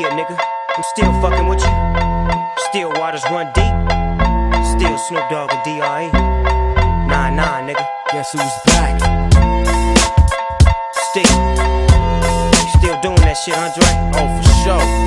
Yeah, nigga, I'm still fucking with you. Still waters run deep. Still Snoop Dogg and D.R.E. Nah, nah, nigga. Guess who's back? Still. Still doing that shit, Andre. Oh, for sure.